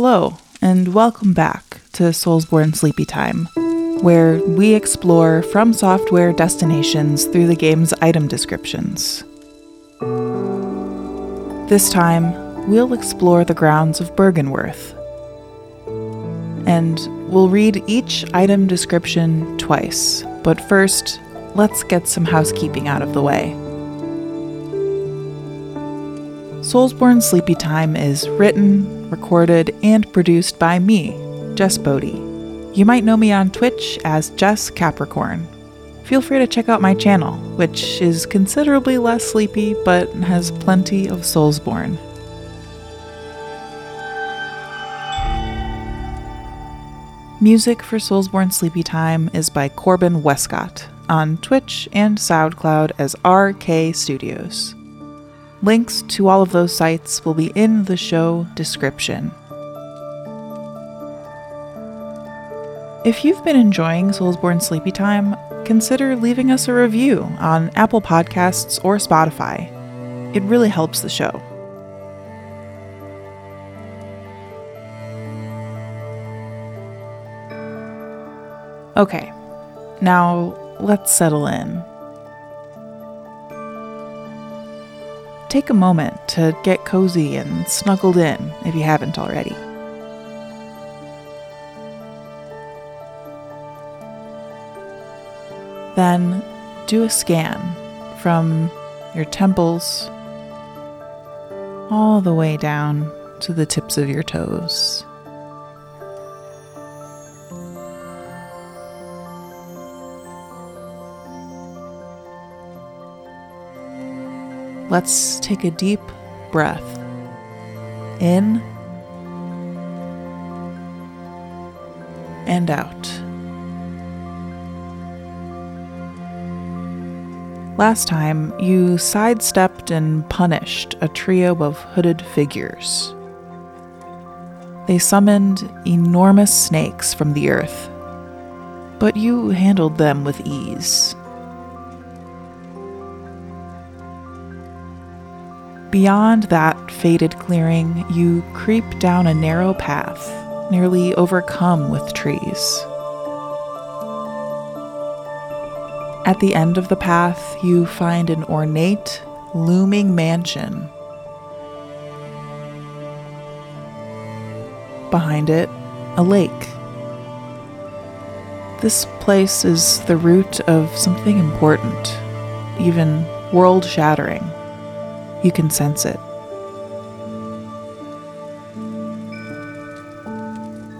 Hello, and welcome back to Soulsborne Sleepy Time, where we explore FromSoftware destinations through the game's item descriptions. This time, we'll explore the grounds of Byrgenwerth. And we'll read each item description twice, but first, let's get some housekeeping out of the way. Soulsborne Sleepy Time is written, recorded, and produced by me, Jess Boddy. You might know me on Twitch as Jess Capricorn. Feel free to check out my channel, which is considerably less sleepy but has plenty of Soulsborne. Music for Soulsborne Sleepy Time is by Corbin Wescott on Twitch and SoundCloud as RK Studios. Links to all of those sites will be in the show description. If you've been enjoying Soulsborne Sleepy Time, consider leaving us a review on Apple Podcasts or Spotify. It really helps the show. Okay, now let's settle in. Take a moment to get cozy and snuggled in if you haven't already. Then do a scan from your temples all the way down to the tips of your toes. Let's take a deep breath in and out. Last time, you sidestepped and punished a trio of hooded figures. They summoned enormous snakes from the earth, but you handled them with ease. Beyond that faded clearing, you creep down a narrow path, nearly overcome with trees. At the end of the path, you find an ornate, looming mansion. Behind it, a lake. This place is the root of something important, even world shattering. You can sense it.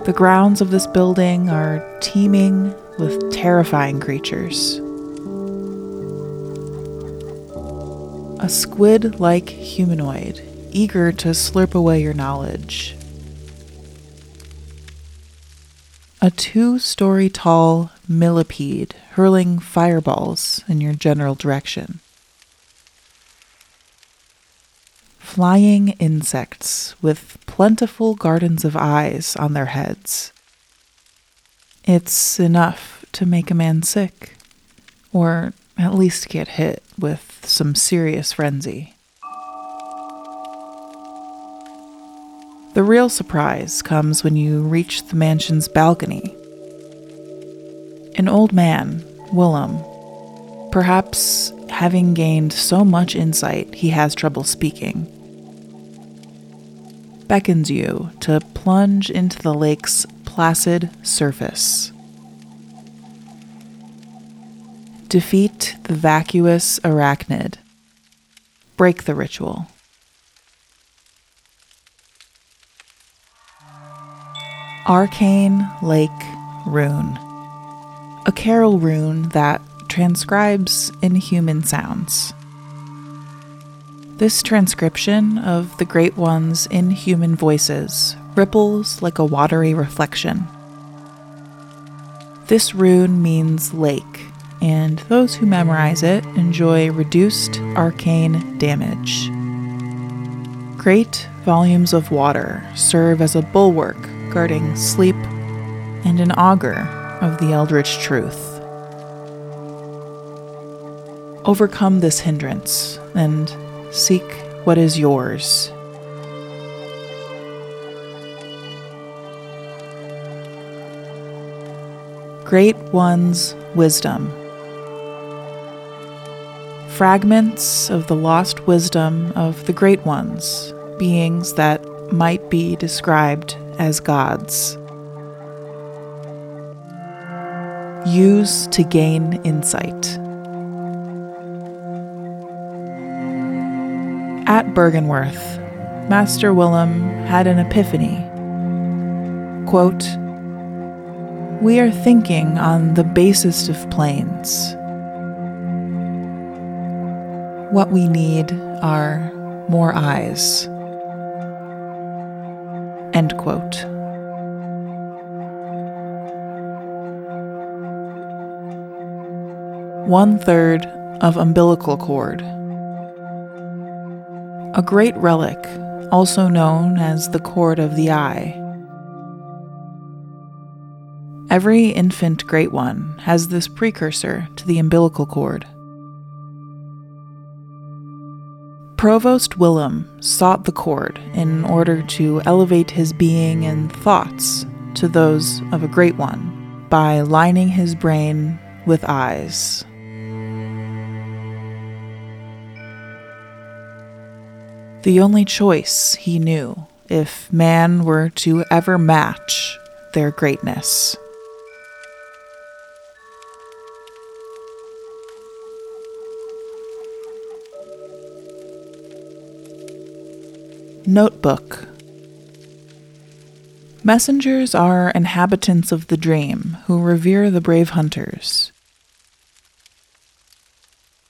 The grounds of this building are teeming with terrifying creatures. A squid like humanoid, eager to slurp away your knowledge. A two story tall millipede hurling fireballs in your general direction. Flying insects with plentiful gardens of eyes on their heads. It's enough to make a man sick, or at least get hit with some serious frenzy. The real surprise comes when you reach the mansion's balcony. An old man, Willem, perhaps having gained so much insight he has trouble speaking, beckons you to plunge into the lake's placid surface. Defeat the vacuous arachnid. Break the ritual. Arcane Lake Rune. A Caryll rune that transcribes inhuman sounds. This transcription of the Great One's inhuman voices ripples like a watery reflection. This rune means lake, and those who memorize it enjoy reduced arcane damage. Great volumes of water serve as a bulwark guarding sleep and an augur of the eldritch truth. Overcome this hindrance and Seek what is yours. Great One's Wisdom. Fragments of the lost wisdom of the Great Ones, beings that might be described as gods. Use to gain insight. At Byrgenwerth, Master Willem had an epiphany. Quote, We are thinking on the basest of planes. What we need are more eyes. End quote. One third of umbilical cord. A great relic, also known as the cord of the eye. Every infant great one has this precursor to the umbilical cord. Provost Willem sought the cord in order to elevate his being and thoughts to those of a great one by lining his brain with eyes. The only choice he knew if man were to ever match their greatness. Notebook Messengers are inhabitants of the dream who revere the brave hunters.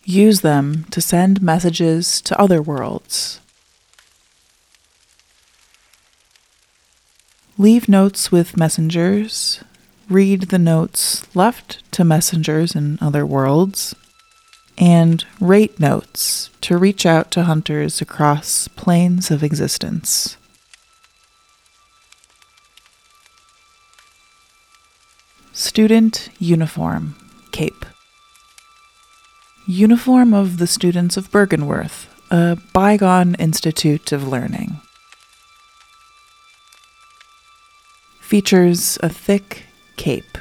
Use them to send messages to other worlds. Leave notes with messengers. Read the notes left to messengers in other worlds and rate notes to reach out to hunters across planes of existence. Student Uniform Cape Uniform of the Students of Byrgenwerth, a bygone institute of learning. Features a thick cape.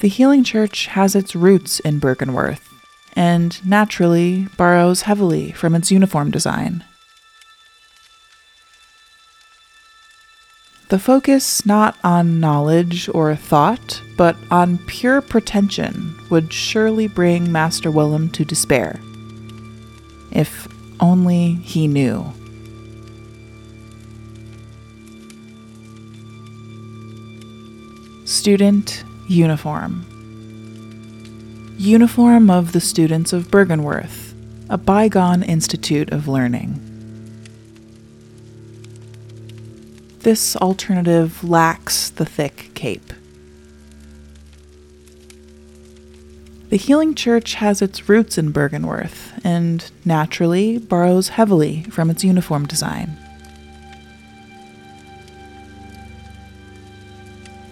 The Healing Church has its roots in Byrgenwerth and naturally borrows heavily from its uniform design. The focus not on knowledge or thought, but on pure pretension would surely bring Master Willem to despair. If only he knew. Student Uniform. Uniform of the students of Byrgenwerth, a bygone institute of learning. This alternative lacks the thick cape. The Healing Church has its roots in Byrgenwerth and naturally borrows heavily from its uniform design.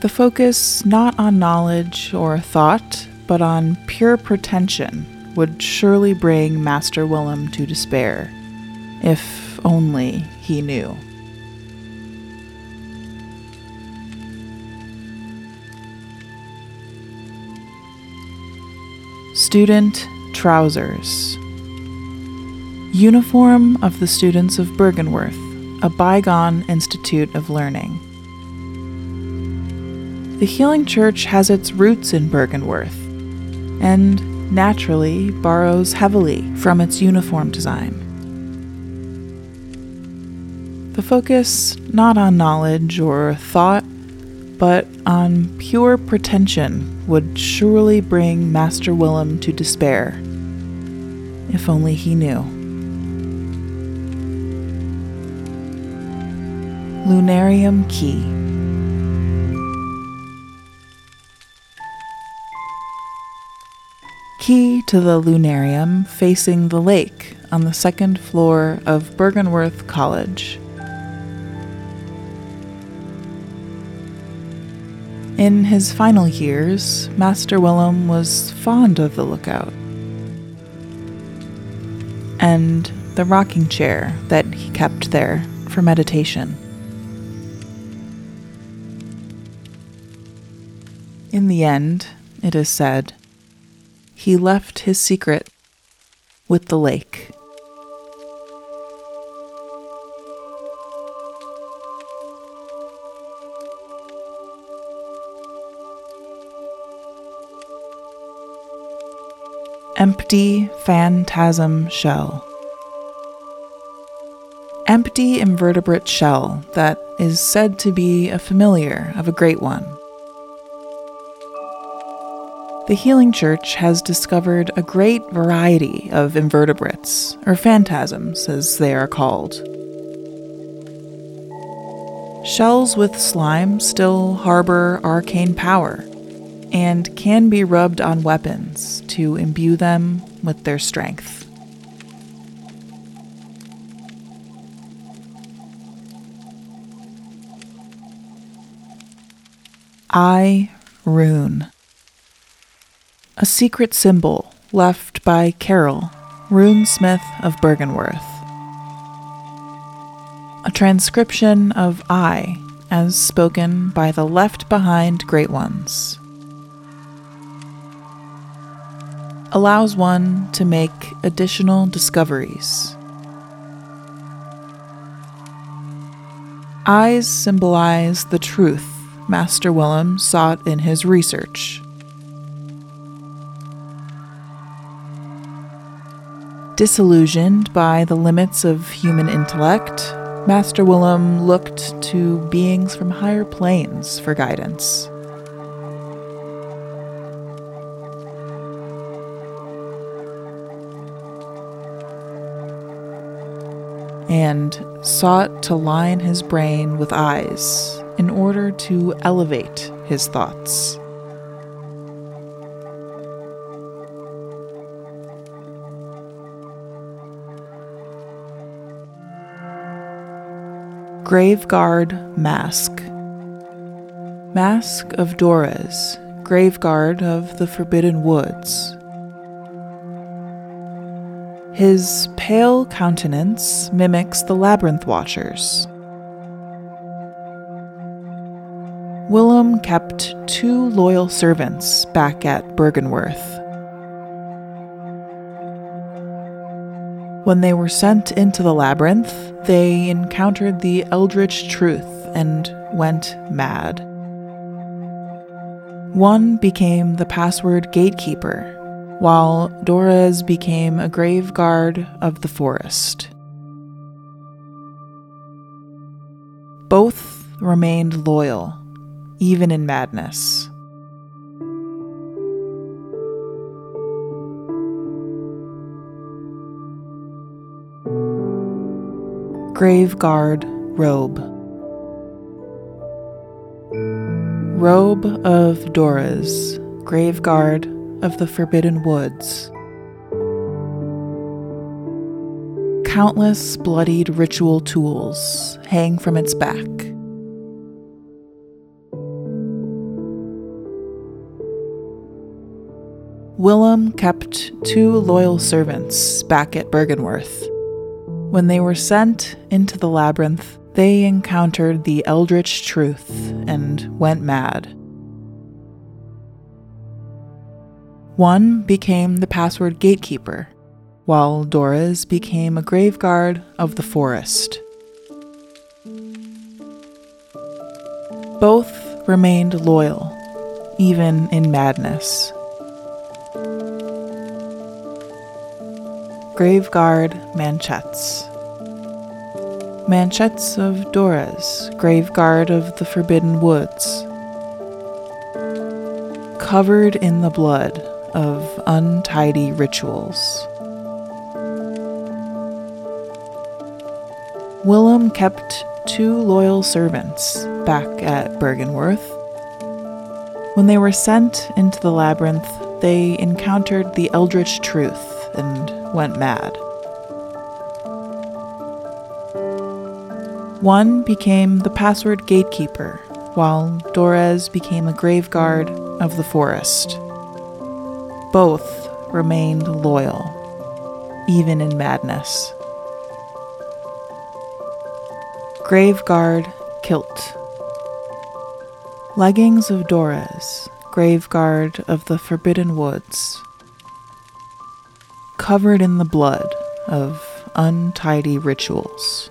The focus not on knowledge or thought, but on pure pretension would surely bring Master Willem to despair, if only he knew. Student Trousers Uniform of the Students of Byrgenwerth, a bygone institute of learning. The Healing Church has its roots in Byrgenwerth and naturally borrows heavily from its uniform design. The focus not on knowledge or thought, but on pure pretension would surely bring Master Willem to despair, if only he knew. Lunarium Key key to the lunarium facing the lake on the second floor of Byrgenwerth College. In his final years, Master Willem was fond of the lookout and the rocking chair that he kept there for meditation. In the end, it is said, he left his secret with the lake. Empty phantasm shell. Empty invertebrate shell that is said to be a familiar of a great one. The Healing Church has discovered a great variety of invertebrates, or phantasms as they are called. Shells with slime still harbor arcane power and can be rubbed on weapons to imbue them with their strength. Eye Rune. A secret symbol left by Caryll, Rune Smith of Byrgenwerth. A transcription of I as spoken by the left behind great ones. allows one to make additional discoveries. Eyes symbolize the truth Master Willem sought in his research. Disillusioned by the limits of human intellect, Master Willem looked to beings from higher planes for guidance. and sought to line his brain with eyes in order to elevate his thoughts. Graveguard Mask Mask of Doras, Graveguard of the Forbidden Woods, his pale countenance mimics the labyrinth watchers. Willem kept two loyal servants back at Byrgenwerth. When they were sent into the labyrinth, they encountered the eldritch truth and went mad. One became the password gatekeeper while Doras became a grave guard of the forest. Both remained loyal, even in madness. Grave Guard Robe Robe of Doras, Grave Guard of the Forbidden Woods. Countless bloodied ritual tools hang from its back. Willem kept two loyal servants back at Byrgenwerth. When they were sent into the labyrinth, they encountered the eldritch truth and went mad. One became the password gatekeeper, while Doras became a graveguard of the forest. Both remained loyal, even in madness. Graveguard Manchettes. Manchettes of Doras, graveguard of the Forbidden Woods. Covered in the blood of untidy rituals. Willem kept two loyal servants back at Byrgenwerth. When they were sent into the labyrinth, they encountered the eldritch truth and went mad. One became the password gatekeeper, while Doras became a graveguard of the forest. Both remained loyal, even in madness. Graveguard Kilt Leggings of Doras, graveguard of the Forbidden Woods, covered in the blood of untidy rituals.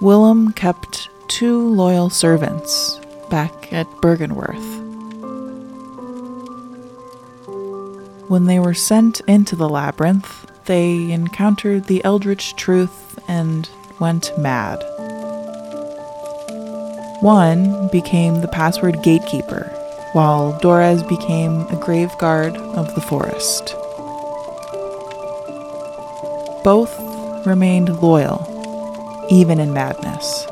Willem kept two loyal servants back at Byrgenwerth. When they were sent into the labyrinth, they encountered the eldritch truth and went mad. One became the password gatekeeper, while Doras became a graveguard of the forest. Both remained loyal, even in madness.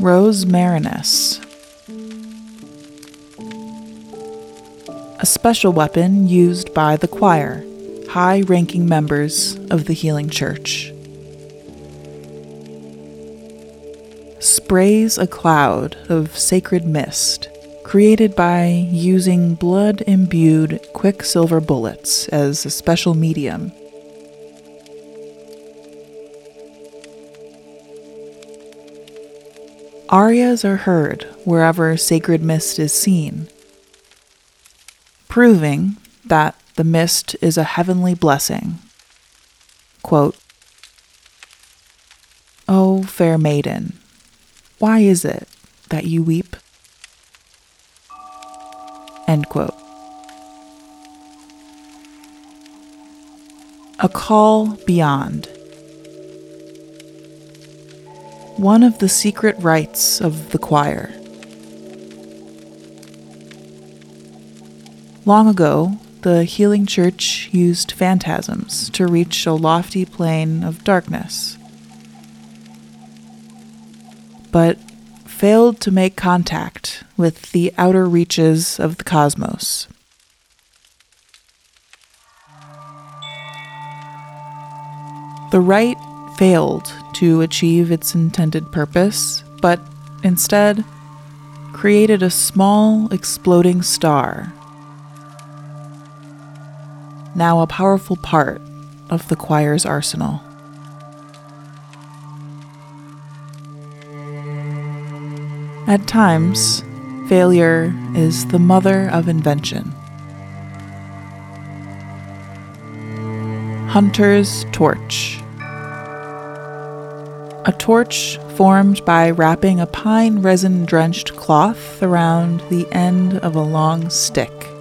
Rosmarinus a special weapon used by the choir, high ranking members of the Healing Church. Sprays a cloud of sacred mist created by using blood imbued quicksilver bullets as a special medium. Arias are heard wherever sacred mist is seen proving that the mist is a heavenly blessing. Quote, O fair maiden, why is it that you weep? End quote. A Call Beyond. One of the secret rites of the choir. Long ago, the Healing Church used phantasms to reach a lofty plane of darkness, but failed to make contact with the outer reaches of the cosmos. The rite failed to achieve its intended purpose, but instead created a small exploding star now a powerful part of the choir's arsenal. At times, failure is the mother of invention. Hunter's Torch. A torch formed by wrapping a pine resin drenched cloth around the end of a long stick.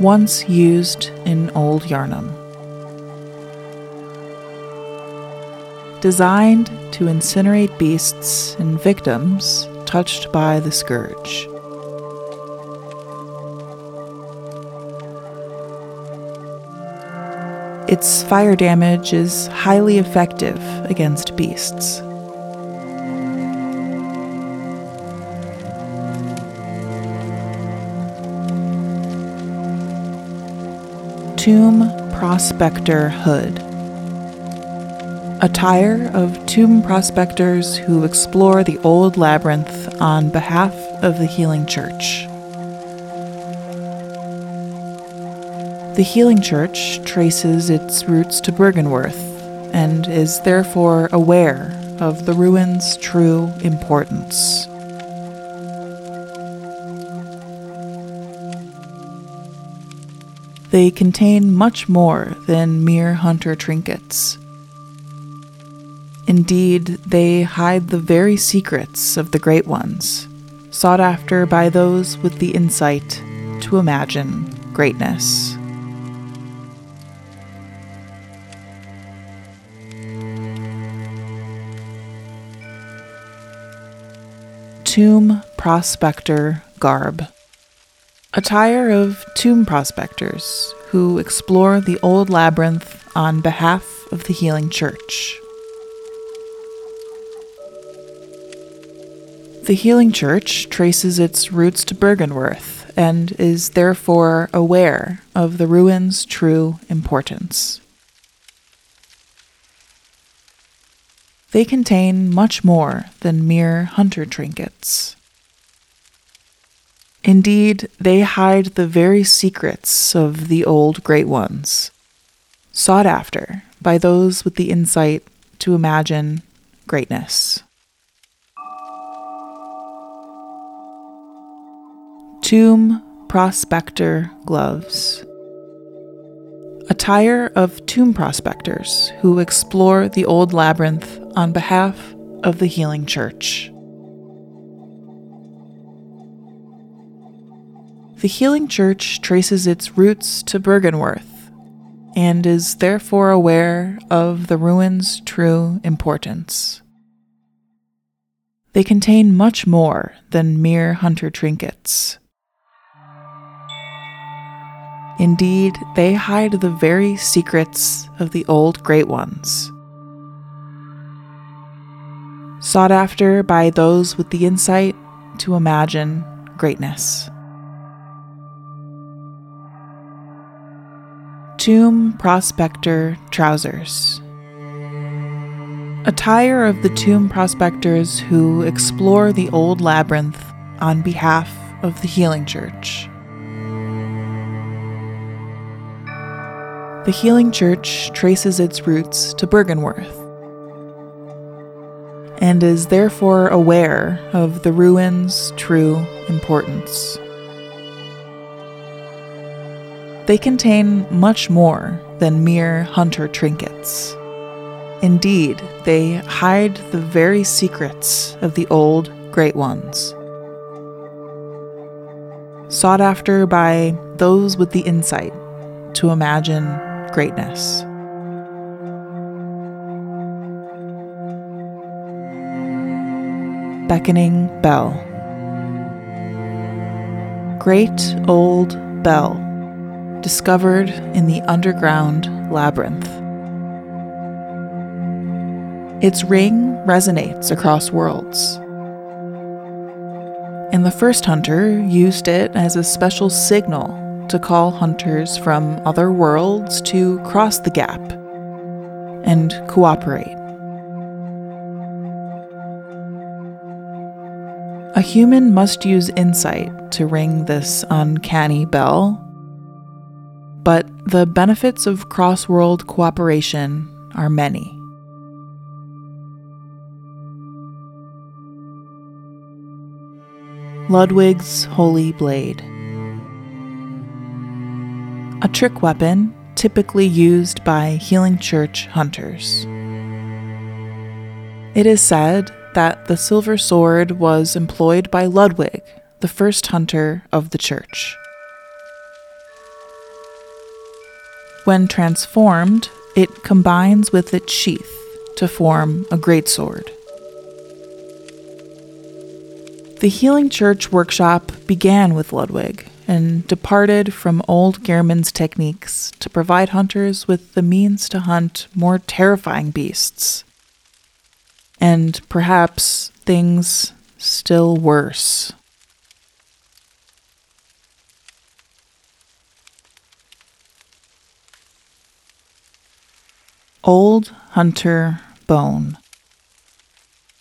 Once used in Old Yharnam. Designed to incinerate beasts and victims touched by the scourge. Its fire damage is highly effective against beasts. Tomb Prospector Hood. Attire of tomb prospectors who explore the old labyrinth on behalf of the Healing Church. The Healing Church traces its roots to Byrgenwerth and is therefore aware of the ruin's true importance. They contain much more than mere hunter trinkets. Indeed, they hide the very secrets of the Great Ones, sought after by those with the insight to imagine greatness. Tomb Prospector Garb attire of tomb prospectors who explore the old labyrinth on behalf of the Healing Church. The Healing Church traces its roots to Byrgenwerth and is therefore aware of the ruin's true importance. They contain much more than mere hunter trinkets. Indeed, they hide the very secrets of the old great ones, sought after by those with the insight to imagine greatness. Tomb Prospector Gloves Attire of tomb prospectors who explore the old labyrinth on behalf of the Healing Church. The Healing Church traces its roots to Byrgenwerth and is therefore aware of the ruins' true importance. They contain much more than mere hunter trinkets. Indeed, they hide the very secrets of the old great ones. Sought after by those with the insight to imagine greatness. Tomb Prospector Trousers. Attire of the tomb prospectors who explore the old labyrinth on behalf of the Healing Church. The Healing Church traces its roots to Byrgenwerth and is therefore aware of the ruins' true importance. They contain much more than mere hunter trinkets. Indeed, they hide the very secrets of the old great ones. Sought after by those with the insight to imagine greatness. Beckoning Bell. Great Old Bell discovered in the underground labyrinth. Its ring resonates across worlds. And the first hunter used it as a special signal to call hunters from other worlds to cross the gap and cooperate. A human must use insight to ring this uncanny bell but the benefits of cross world cooperation are many. Ludwig's Holy Blade. A trick weapon typically used by Healing Church hunters. It is said that the silver sword was employed by Ludwig, the first hunter of the church. When transformed, it combines with its sheath to form a greatsword. The Healing Church workshop began with Ludwig and departed from old Gehrman's techniques to provide hunters with the means to hunt more terrifying beasts. And perhaps things still worse. Old Hunter Bone.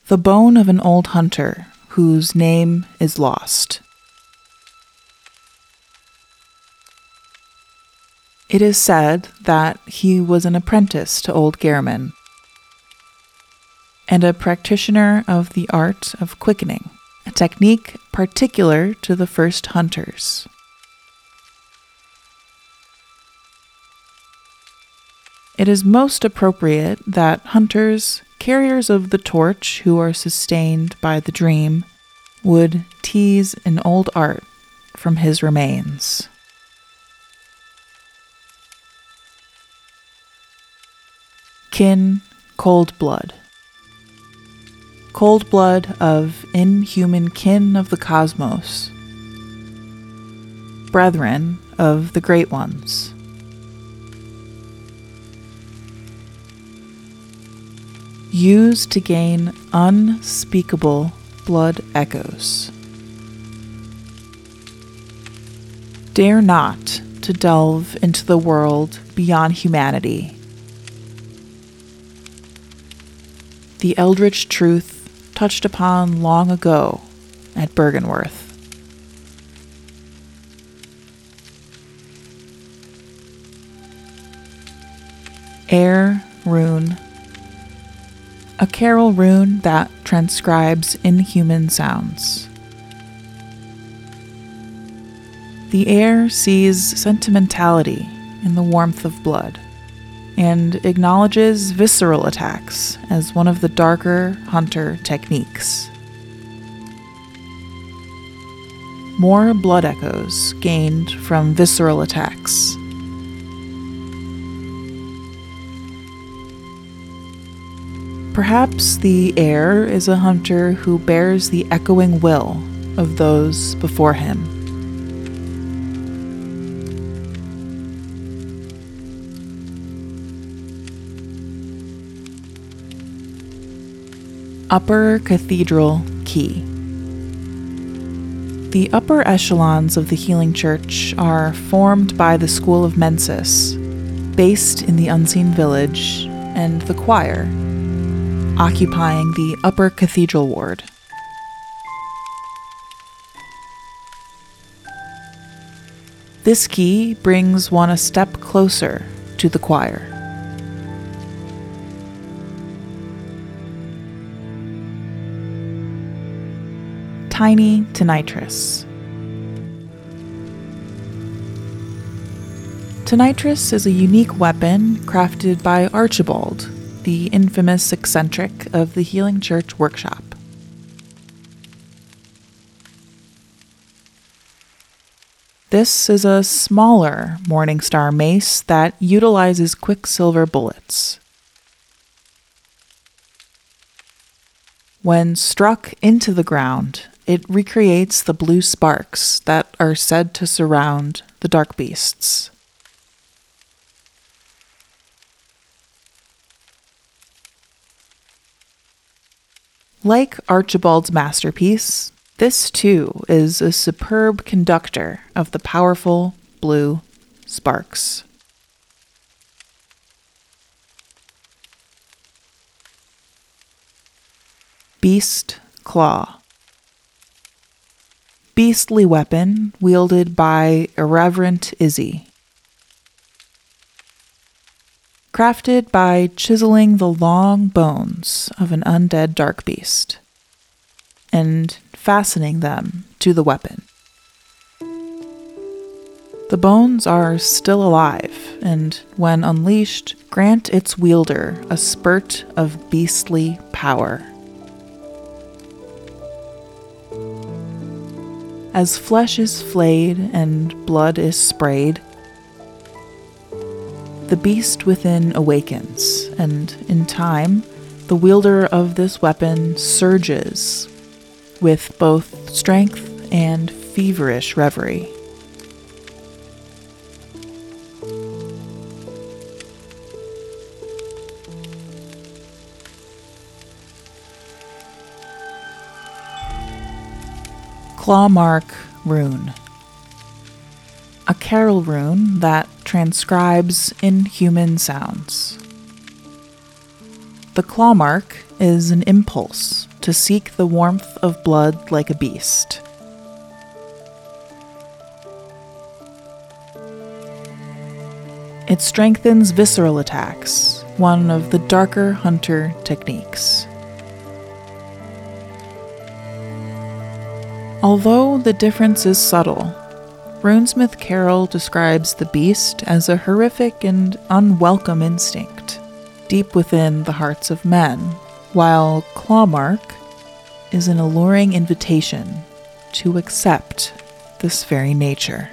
The bone of an old hunter whose name is lost. It is said that he was an apprentice to old Gehrman and a practitioner of the art of quickening, a technique particular to the first hunters. It is most appropriate that hunters, carriers of the torch who are sustained by the dream, would tease an old art from his remains. Kin Cold Blood. Cold blood of inhuman kin of the cosmos, brethren of the great ones. used to gain unspeakable blood echoes. Dare not to delve into the world beyond humanity. The eldritch truth touched upon long ago at Byrgenwerth. Heir Rune a Caryll rune that transcribes inhuman sounds. The heir sees sentimentality in the warmth of blood and acknowledges visceral attacks as one of the darker hunter techniques. More blood echoes gained from visceral attacks. Perhaps the heir is a hunter who bears the echoing will of those before him. Upper Cathedral Key. The upper echelons of the Healing Church are formed by the School of Mensis, based in the Unseen Village, and the choir, occupying the upper cathedral ward. This key brings one a step closer to the choir. tiny Tonitrus. Tonitrus is a unique weapon crafted by Archibald, the infamous eccentric of the Healing Church workshop. This is a smaller Morningstar mace that utilizes quicksilver bullets. When struck into the ground, it recreates the blue sparks that are said to surround the dark beasts. Like Archibald's masterpiece, this too is a superb conductor of the powerful blue sparks. Beast Claw beastly weapon wielded by irreverent Izzy. Crafted by chiseling the long bones of an undead dark beast and fastening them to the weapon. The bones are still alive, and when unleashed, grant its wielder a spurt of beastly power. As flesh is flayed and blood is sprayed, the beast within awakens, and in time, the wielder of this weapon surges with both strength and feverish reverie. Clawmark Rune. A Caryll rune that transcribes inhuman sounds. The claw mark is an impulse to seek the warmth of blood like a beast. It strengthens visceral attacks, one of the darker hunter techniques. Although the difference is subtle, Runesmith Caryll describes the beast as a horrific and unwelcome instinct deep within the hearts of men, while Clawmark is an alluring invitation to accept this very nature.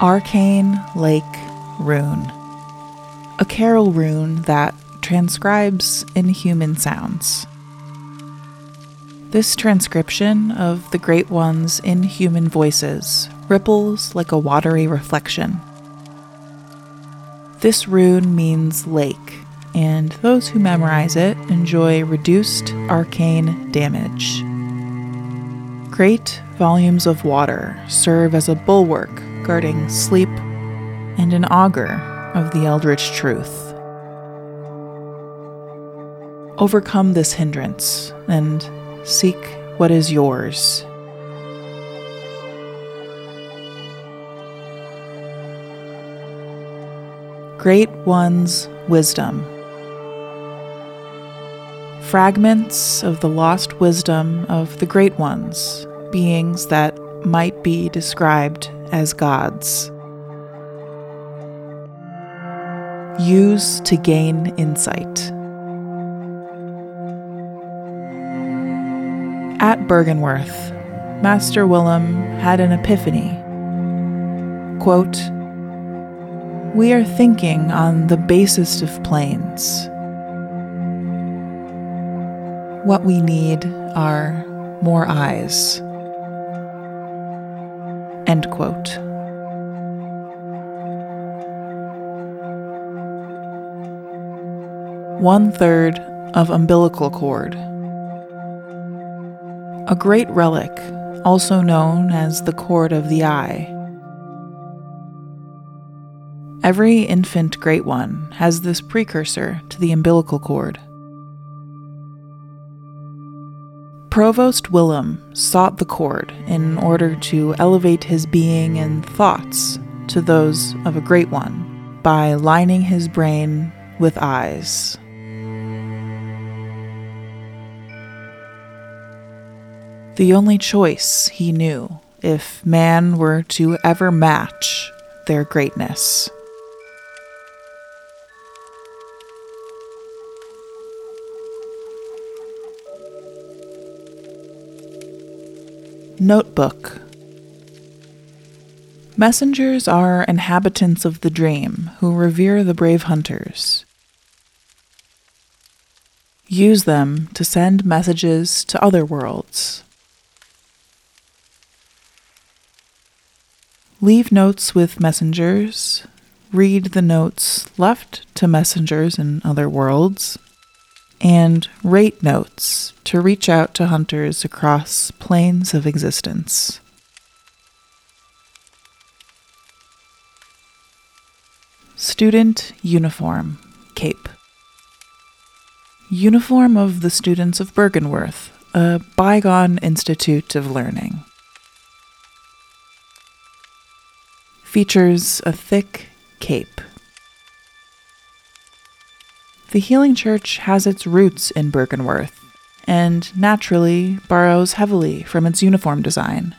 Arcane Lake Rune. A Caryll rune that transcribes inhuman sounds. This transcription of the Great One's inhuman voices ripples like a watery reflection. This rune means lake, and those who memorize it enjoy reduced arcane damage. Great volumes of water serve as a bulwark guarding sleep and an augur of the eldritch truth overcome this hindrance and Seek what is yours. Great One's Wisdom. Fragments of the lost wisdom of the Great Ones, beings that might be described as gods. Use to gain insight. At Byrgenwerth, Master Willem had an epiphany. Quote, We are thinking on the basest of planes. What we need are more eyes. End quote. One third of umbilical cord. A great relic, also known as the cord of the eye. Every infant great one has this precursor to the umbilical cord. Provost Willem sought the cord in order to elevate his being and thoughts to those of a great one by lining his brain with eyes. The only choice he knew if man were to ever match their greatness. Notebook Messengers are inhabitants of the dream who revere the brave hunters. Use them to send messages to other worlds. Leave notes with messengers. Read the notes left to messengers in other worlds and rate notes to reach out to hunters across planes of existence. Student Uniform Cape Uniform of the Students of Byrgenwerth, a bygone institute of learning. Features a thick cape the Healing Church has its roots in Byrgenwerth and naturally borrows heavily from its uniform design.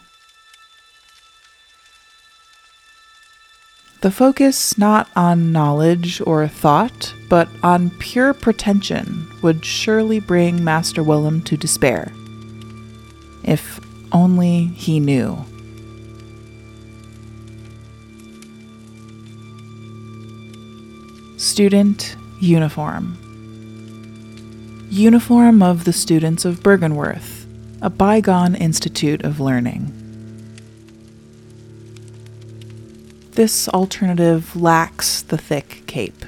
The focus not on knowledge or thought, but on pure pretension would surely bring Master Willem to despair. If only he knew. Student Uniform. Uniform of the students of Byrgenwerth, a bygone institute of learning. This alternative lacks the thick cape.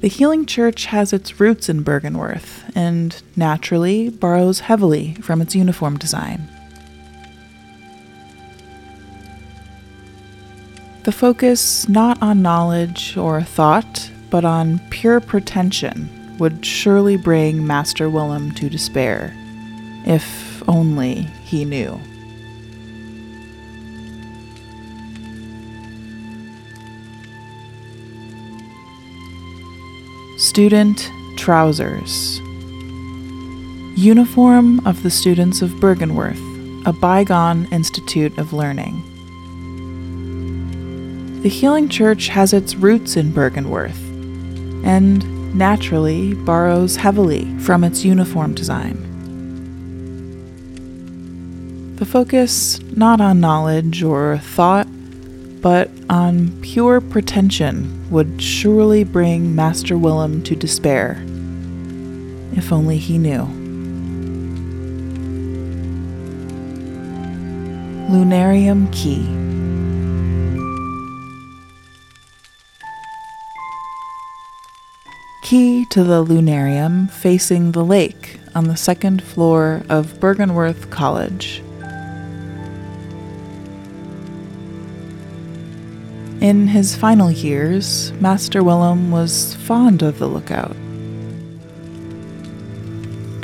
The Healing Church has its roots in Byrgenwerth and naturally borrows heavily from its uniform design. The focus not on knowledge or thought, but on pure pretension would surely bring Master Willem to despair, if only he knew. Student Trousers Uniform of the Students of Byrgenwerth, a bygone institute of learning. The Healing Church has its roots in Byrgenwerth and naturally borrows heavily from its uniform design. The focus not on knowledge or thought, but on pure pretension would surely bring Master Willem to despair, if only he knew. Lunarium Key key to the lunarium facing the lake on the second floor of Byrgenwerth College. In his final years, Master Willem was fond of the lookout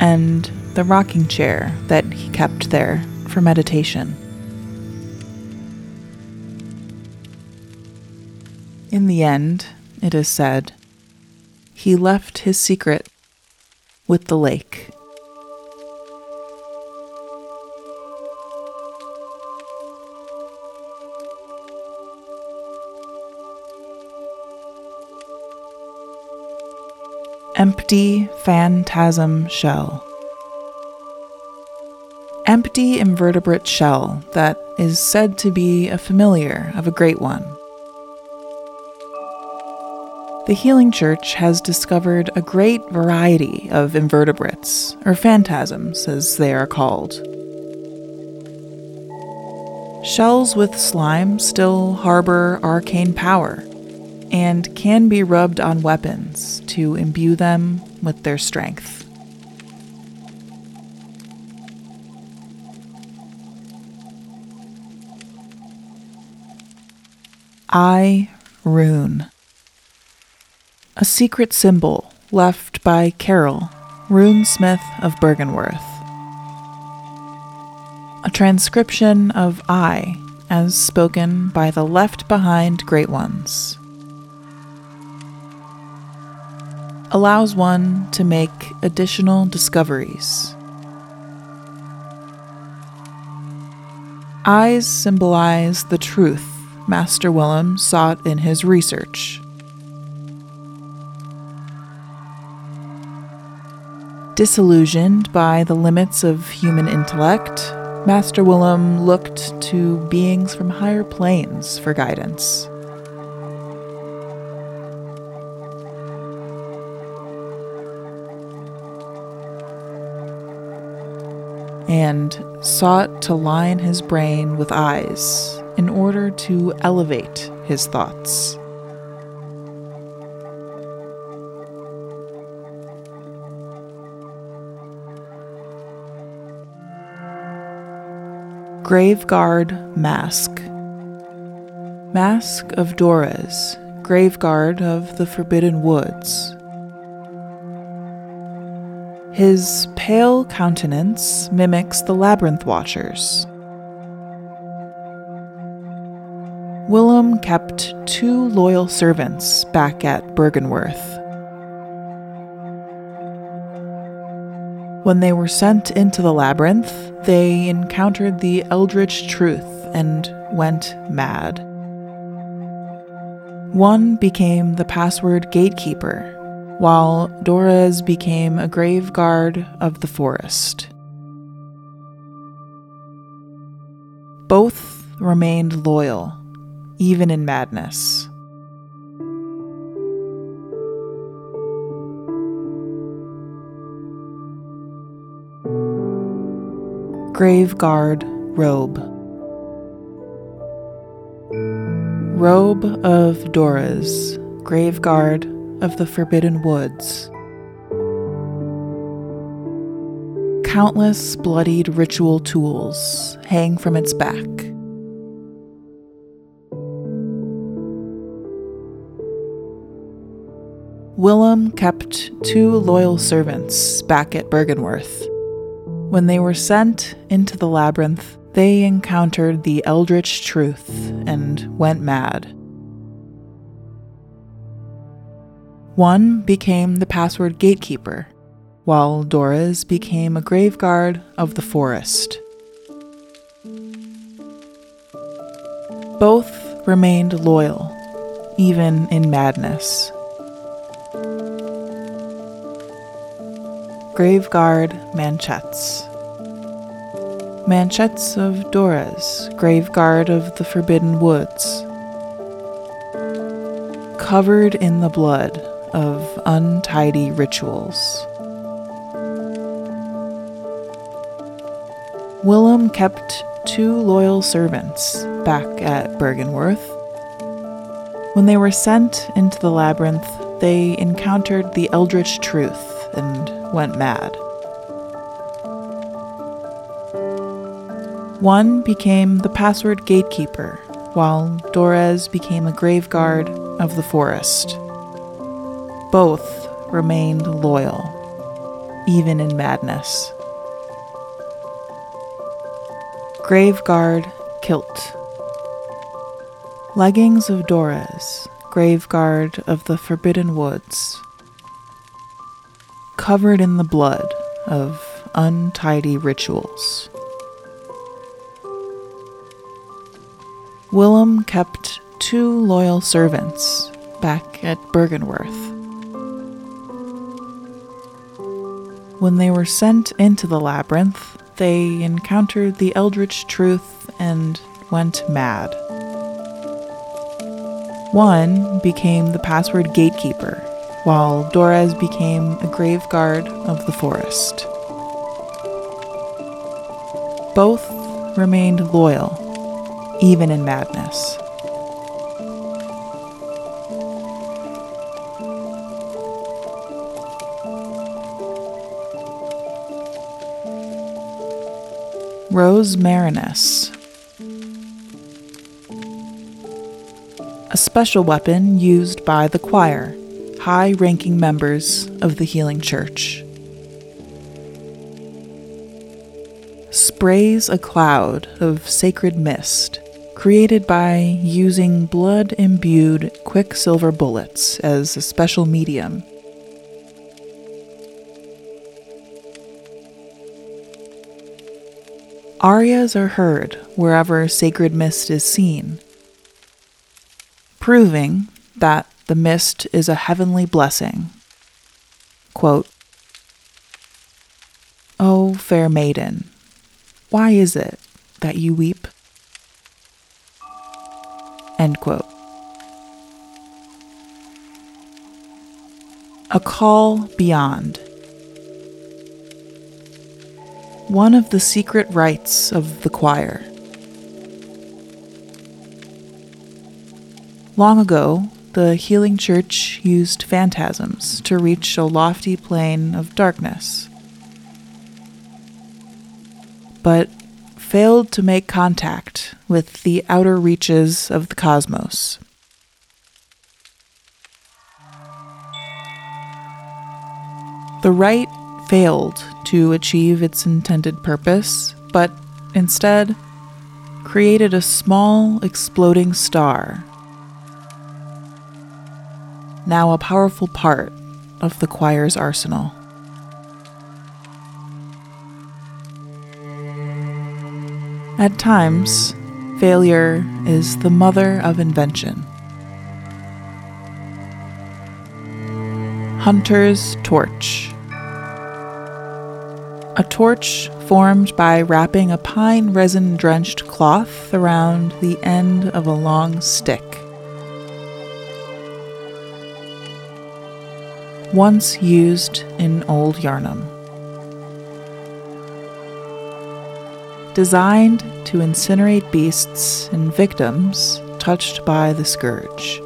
and the rocking chair that he kept there for meditation. In the end, it is said, he left his secret with the lake. Empty phantasm shell. Empty invertebrate shell that is said to be a familiar of a great one. The Healing Church has discovered a great variety of invertebrates, or phantasms as they are called. Shells with slime still harbor arcane power and can be rubbed on weapons to imbue them with their strength. Eye Rune. A secret symbol left by Caryll, runesmith of Byrgenwerth. A transcription of Eye as spoken by the left behind great ones. allows one to make additional discoveries. Eyes symbolize the truth Master Willem sought in his research. Disillusioned by the limits of human intellect, Master Willem looked to beings from higher planes for guidance. and sought to line his brain with eyes in order to elevate his thoughts. Graveguard Mask Mask of Doras, Graveguard of the Forbidden Woods, his pale countenance mimics the Labyrinth Watchers. Willem kept two loyal servants back at Byrgenwerth. When they were sent into the labyrinth, they encountered the eldritch truth and went mad. One became the password gatekeeper while Doras became a grave guard of the forest. Both remained loyal, even in madness. Grave Guard Robe Robe of Doras, Grave Guard of the Forbidden Woods. Countless bloodied ritual tools hang from its back. Willem kept two loyal servants back at Byrgenwerth. When they were sent into the labyrinth, they encountered the eldritch truth and went mad. One became the password gatekeeper, while Doras became a grave guard of the forest. Both remained loyal, even in madness. Graveguard Manchettes. Manchettes of Doras, Graveguard of the Forbidden Woods. Covered in the blood of untidy rituals. Willem kept two loyal servants back at Byrgenwerth. When they were sent into the labyrinth, they encountered the eldritch truth and went mad. One became the password gatekeeper, while Doras became a grave guard of the forest. Both remained loyal, even in madness. Graveguard Kilt Leggings of Doras, graveguard of the Forbidden Woods, covered in the blood of untidy rituals. Willem kept two loyal servants back at Byrgenwerth. When they were sent into the labyrinth, they encountered the eldritch truth and went mad. One became the password gatekeeper, while Doras became a graveguard of the forest. Both remained loyal, even in madness. Rosmarinus. A special weapon used by the choir, high ranking members of the Healing Church. Sprays a cloud of sacred mist created by using blood imbued quicksilver bullets as a special medium Arias are heard wherever sacred mist is seen, proving that the mist is a heavenly blessing. Quote, O fair maiden, why is it that you weep? End quote. A call beyond. one of the secret rites of the choir. Long ago, the Healing Church used phantasms to reach a lofty plane of darkness, but failed to make contact with the outer reaches of the cosmos. The rite failed to achieve its intended purpose, but instead created a small exploding star, now a powerful part of the choir's arsenal. At times, failure is the mother of invention. Hunter's Torch a torch formed by wrapping a pine resin drenched cloth around the end of a long stick. Once used in Old Yharnam. Designed to incinerate beasts and victims touched by the scourge.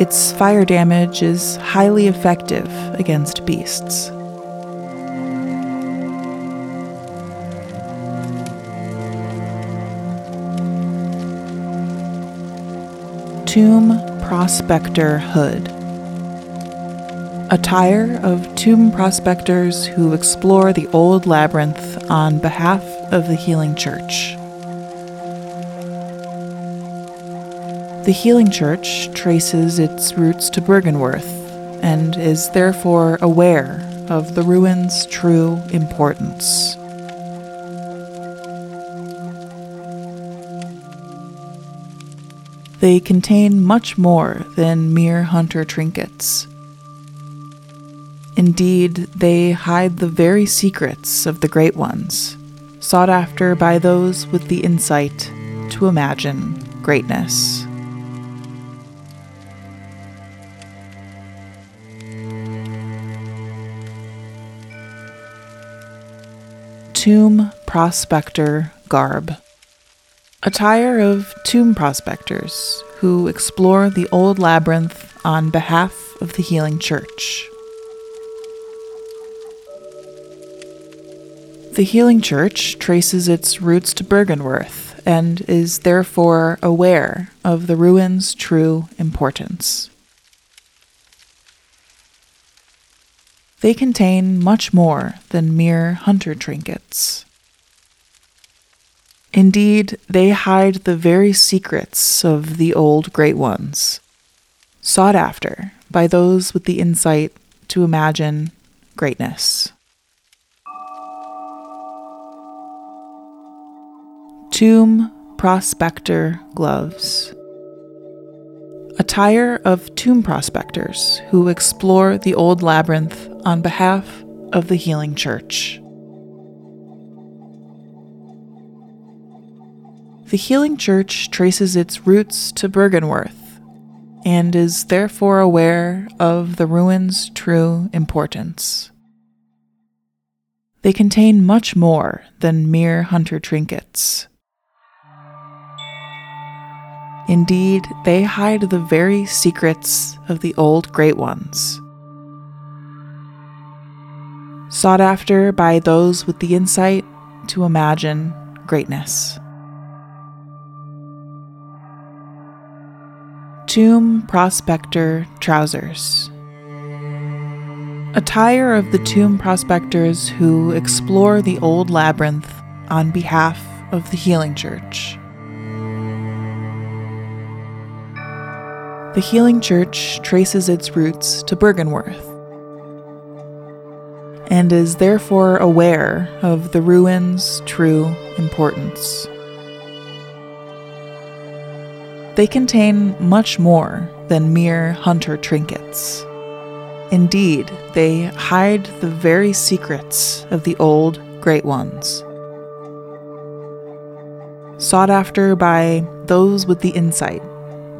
Its fire damage is highly effective against beasts. Tomb Prospector Hood. Attire of tomb prospectors who explore the old labyrinth on behalf of the Healing Church. The Healing Church traces its roots to Byrgenwerth and is therefore aware of the ruins' true importance. They contain much more than mere hunter trinkets. Indeed, they hide the very secrets of the Great Ones, sought after by those with the insight to imagine greatness. tomb prospector garb. Attire of tomb prospectors who explore the old labyrinth on behalf of the Healing Church. The Healing Church traces its roots to Byrgenwerth and is therefore aware of the ruin's true importance. They contain much more than mere hunter trinkets. Indeed, they hide the very secrets of the old great ones, sought after by those with the insight to imagine greatness. Tomb Prospector Gloves Attire of tomb prospectors who explore the old labyrinth on behalf of the Healing Church. The Healing Church traces its roots to Byrgenwerth and is therefore aware of the ruins' true importance. They contain much more than mere hunter trinkets. Indeed, they hide the very secrets of the old great ones. Sought after by those with the insight to imagine greatness. Tomb Prospector Trousers. Attire of the tomb prospectors who explore the old labyrinth on behalf of the Healing Church. The Healing Church traces its roots to Byrgenwerth and is therefore aware of the ruins' true importance. They contain much more than mere hunter trinkets. Indeed, they hide the very secrets of the old great ones. Sought after by those with the insight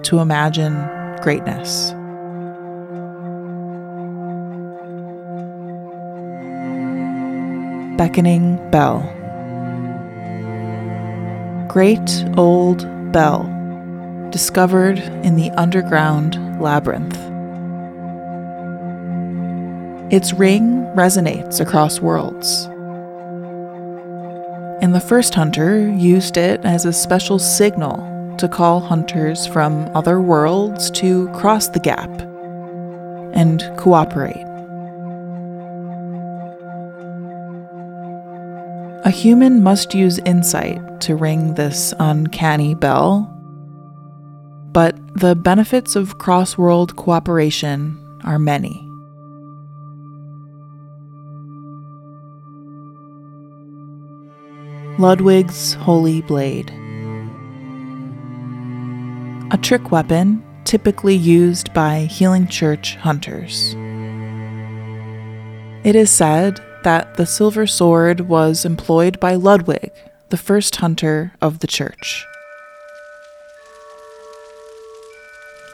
to imagine greatness. Beckoning Bell. Great Old Bell discovered in the underground labyrinth. Its ring resonates across worlds. And the first hunter used it as a special signal to call hunters from other worlds to cross the gap and cooperate. A human must use insight to ring this uncanny bell but the benefits of cross world cooperation are many. Ludwig's Holy Blade. A trick weapon typically used by Healing Church hunters. It is said that the silver sword was employed by Ludwig, the first hunter of the church.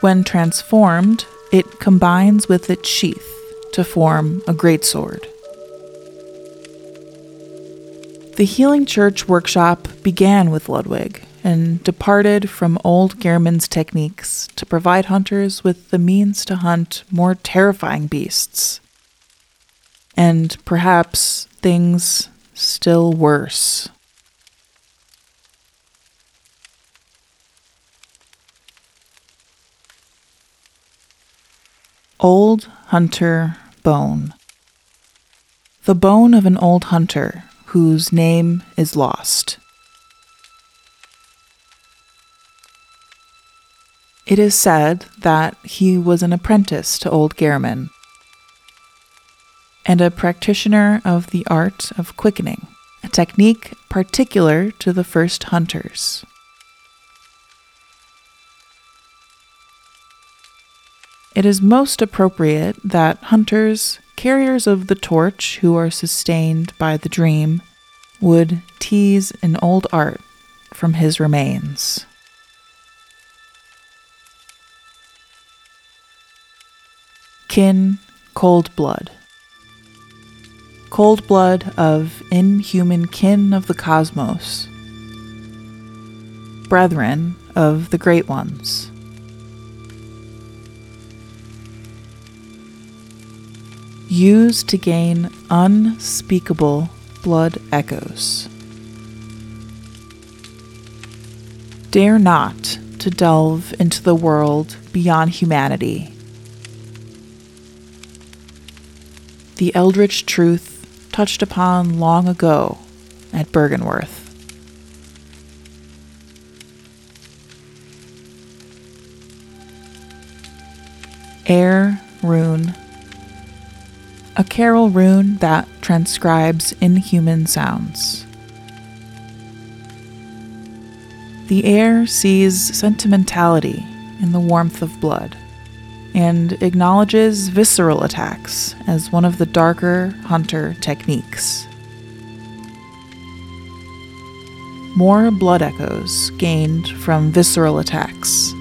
When transformed, it combines with its sheath to form a greatsword. The Healing Church workshop began with Ludwig and departed from old Gehrman's techniques to provide hunters with the means to hunt more terrifying beasts. And perhaps things still worse. Old Hunter Bone. The bone of an old hunter whose name is lost. It is said that he was an apprentice to old Gehrman and a practitioner of the art of quickening, a technique particular to the first hunters. It is most appropriate that hunters, carriers of the torch who are sustained by the dream, would tease an old art from his remains. Kin Cold Blood. Cold blood of inhuman kin of the cosmos, brethren of the great ones. used to gain unspeakable blood echoes. Dare not to delve into the world beyond humanity. The eldritch truth touched upon long ago at Byrgenwerth. Heir Rune a Caryll rune that transcribes inhuman sounds. The heir sees sentimentality in the warmth of blood and acknowledges visceral attacks as one of the darker hunter techniques. More blood echoes gained from visceral attacks.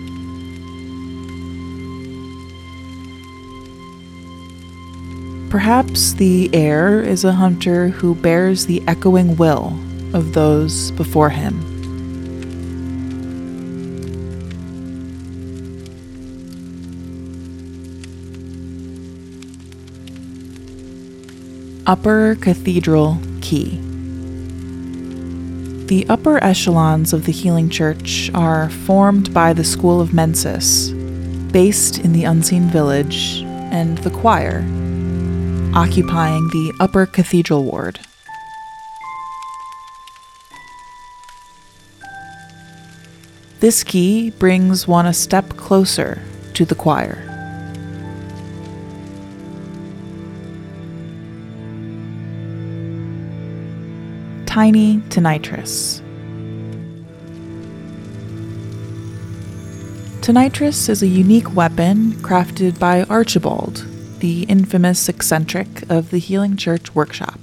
Perhaps the heir is a hunter who bears the echoing will of those before him. Upper Cathedral Key. The upper echelons of the Healing Church are formed by the School of Mensis, based in the Unseen Village, and the choir, occupying the upper cathedral ward. This key brings one a step closer to the choir. tiny Tonitrus. Tonitrus is a unique weapon crafted by Archibald, the infamous eccentric of the Healing Church workshop.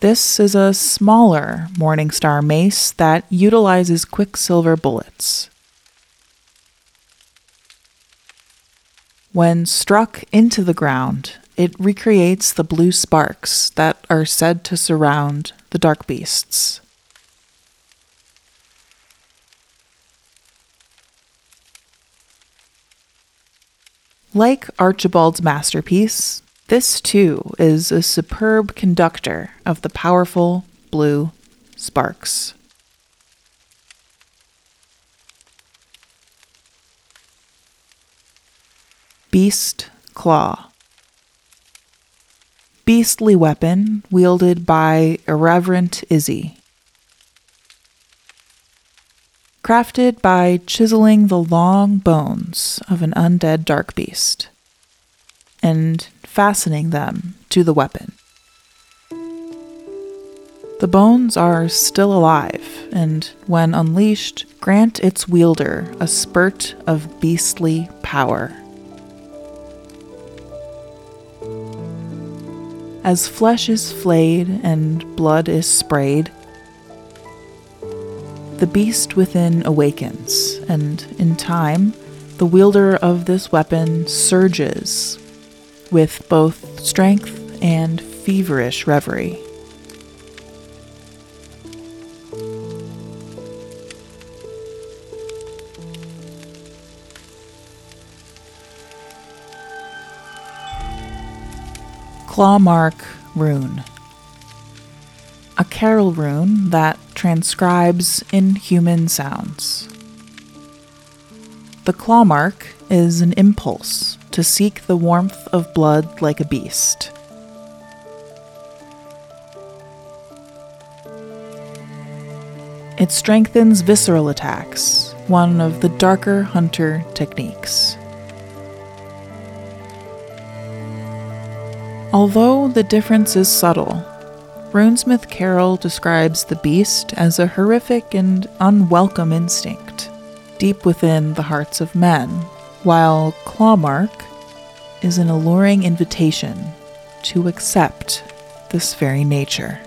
This is a smaller Morningstar mace that utilizes quicksilver bullets. When struck into the ground, it recreates the blue sparks that are said to surround the dark beasts. Like Archibald's masterpiece, this too is a superb conductor of the powerful blue sparks. Beast Claw beastly weapon wielded by irreverent Izzy. Crafted by chiseling the long bones of an undead dark beast and fastening them to the weapon. The bones are still alive, and when unleashed, grant its wielder a spurt of beastly power. As flesh is flayed and blood is sprayed, the beast within awakens, and in time, the wielder of this weapon surges with both strength and feverish reverie. Clawmark Rune. A Caryll rune that transcribes inhuman sounds. The claw mark is an impulse to seek the warmth of blood like a beast. It strengthens visceral attacks, one of the darker hunter techniques. Although the difference is subtle, Runesmith Caryll describes the beast as a horrific and unwelcome instinct deep within the hearts of men, while Clawmark is an alluring invitation to accept this very nature.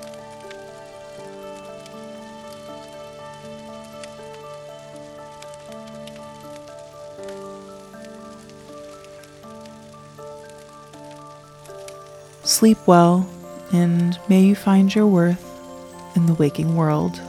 Sleep well, and may you find your worth in the waking world.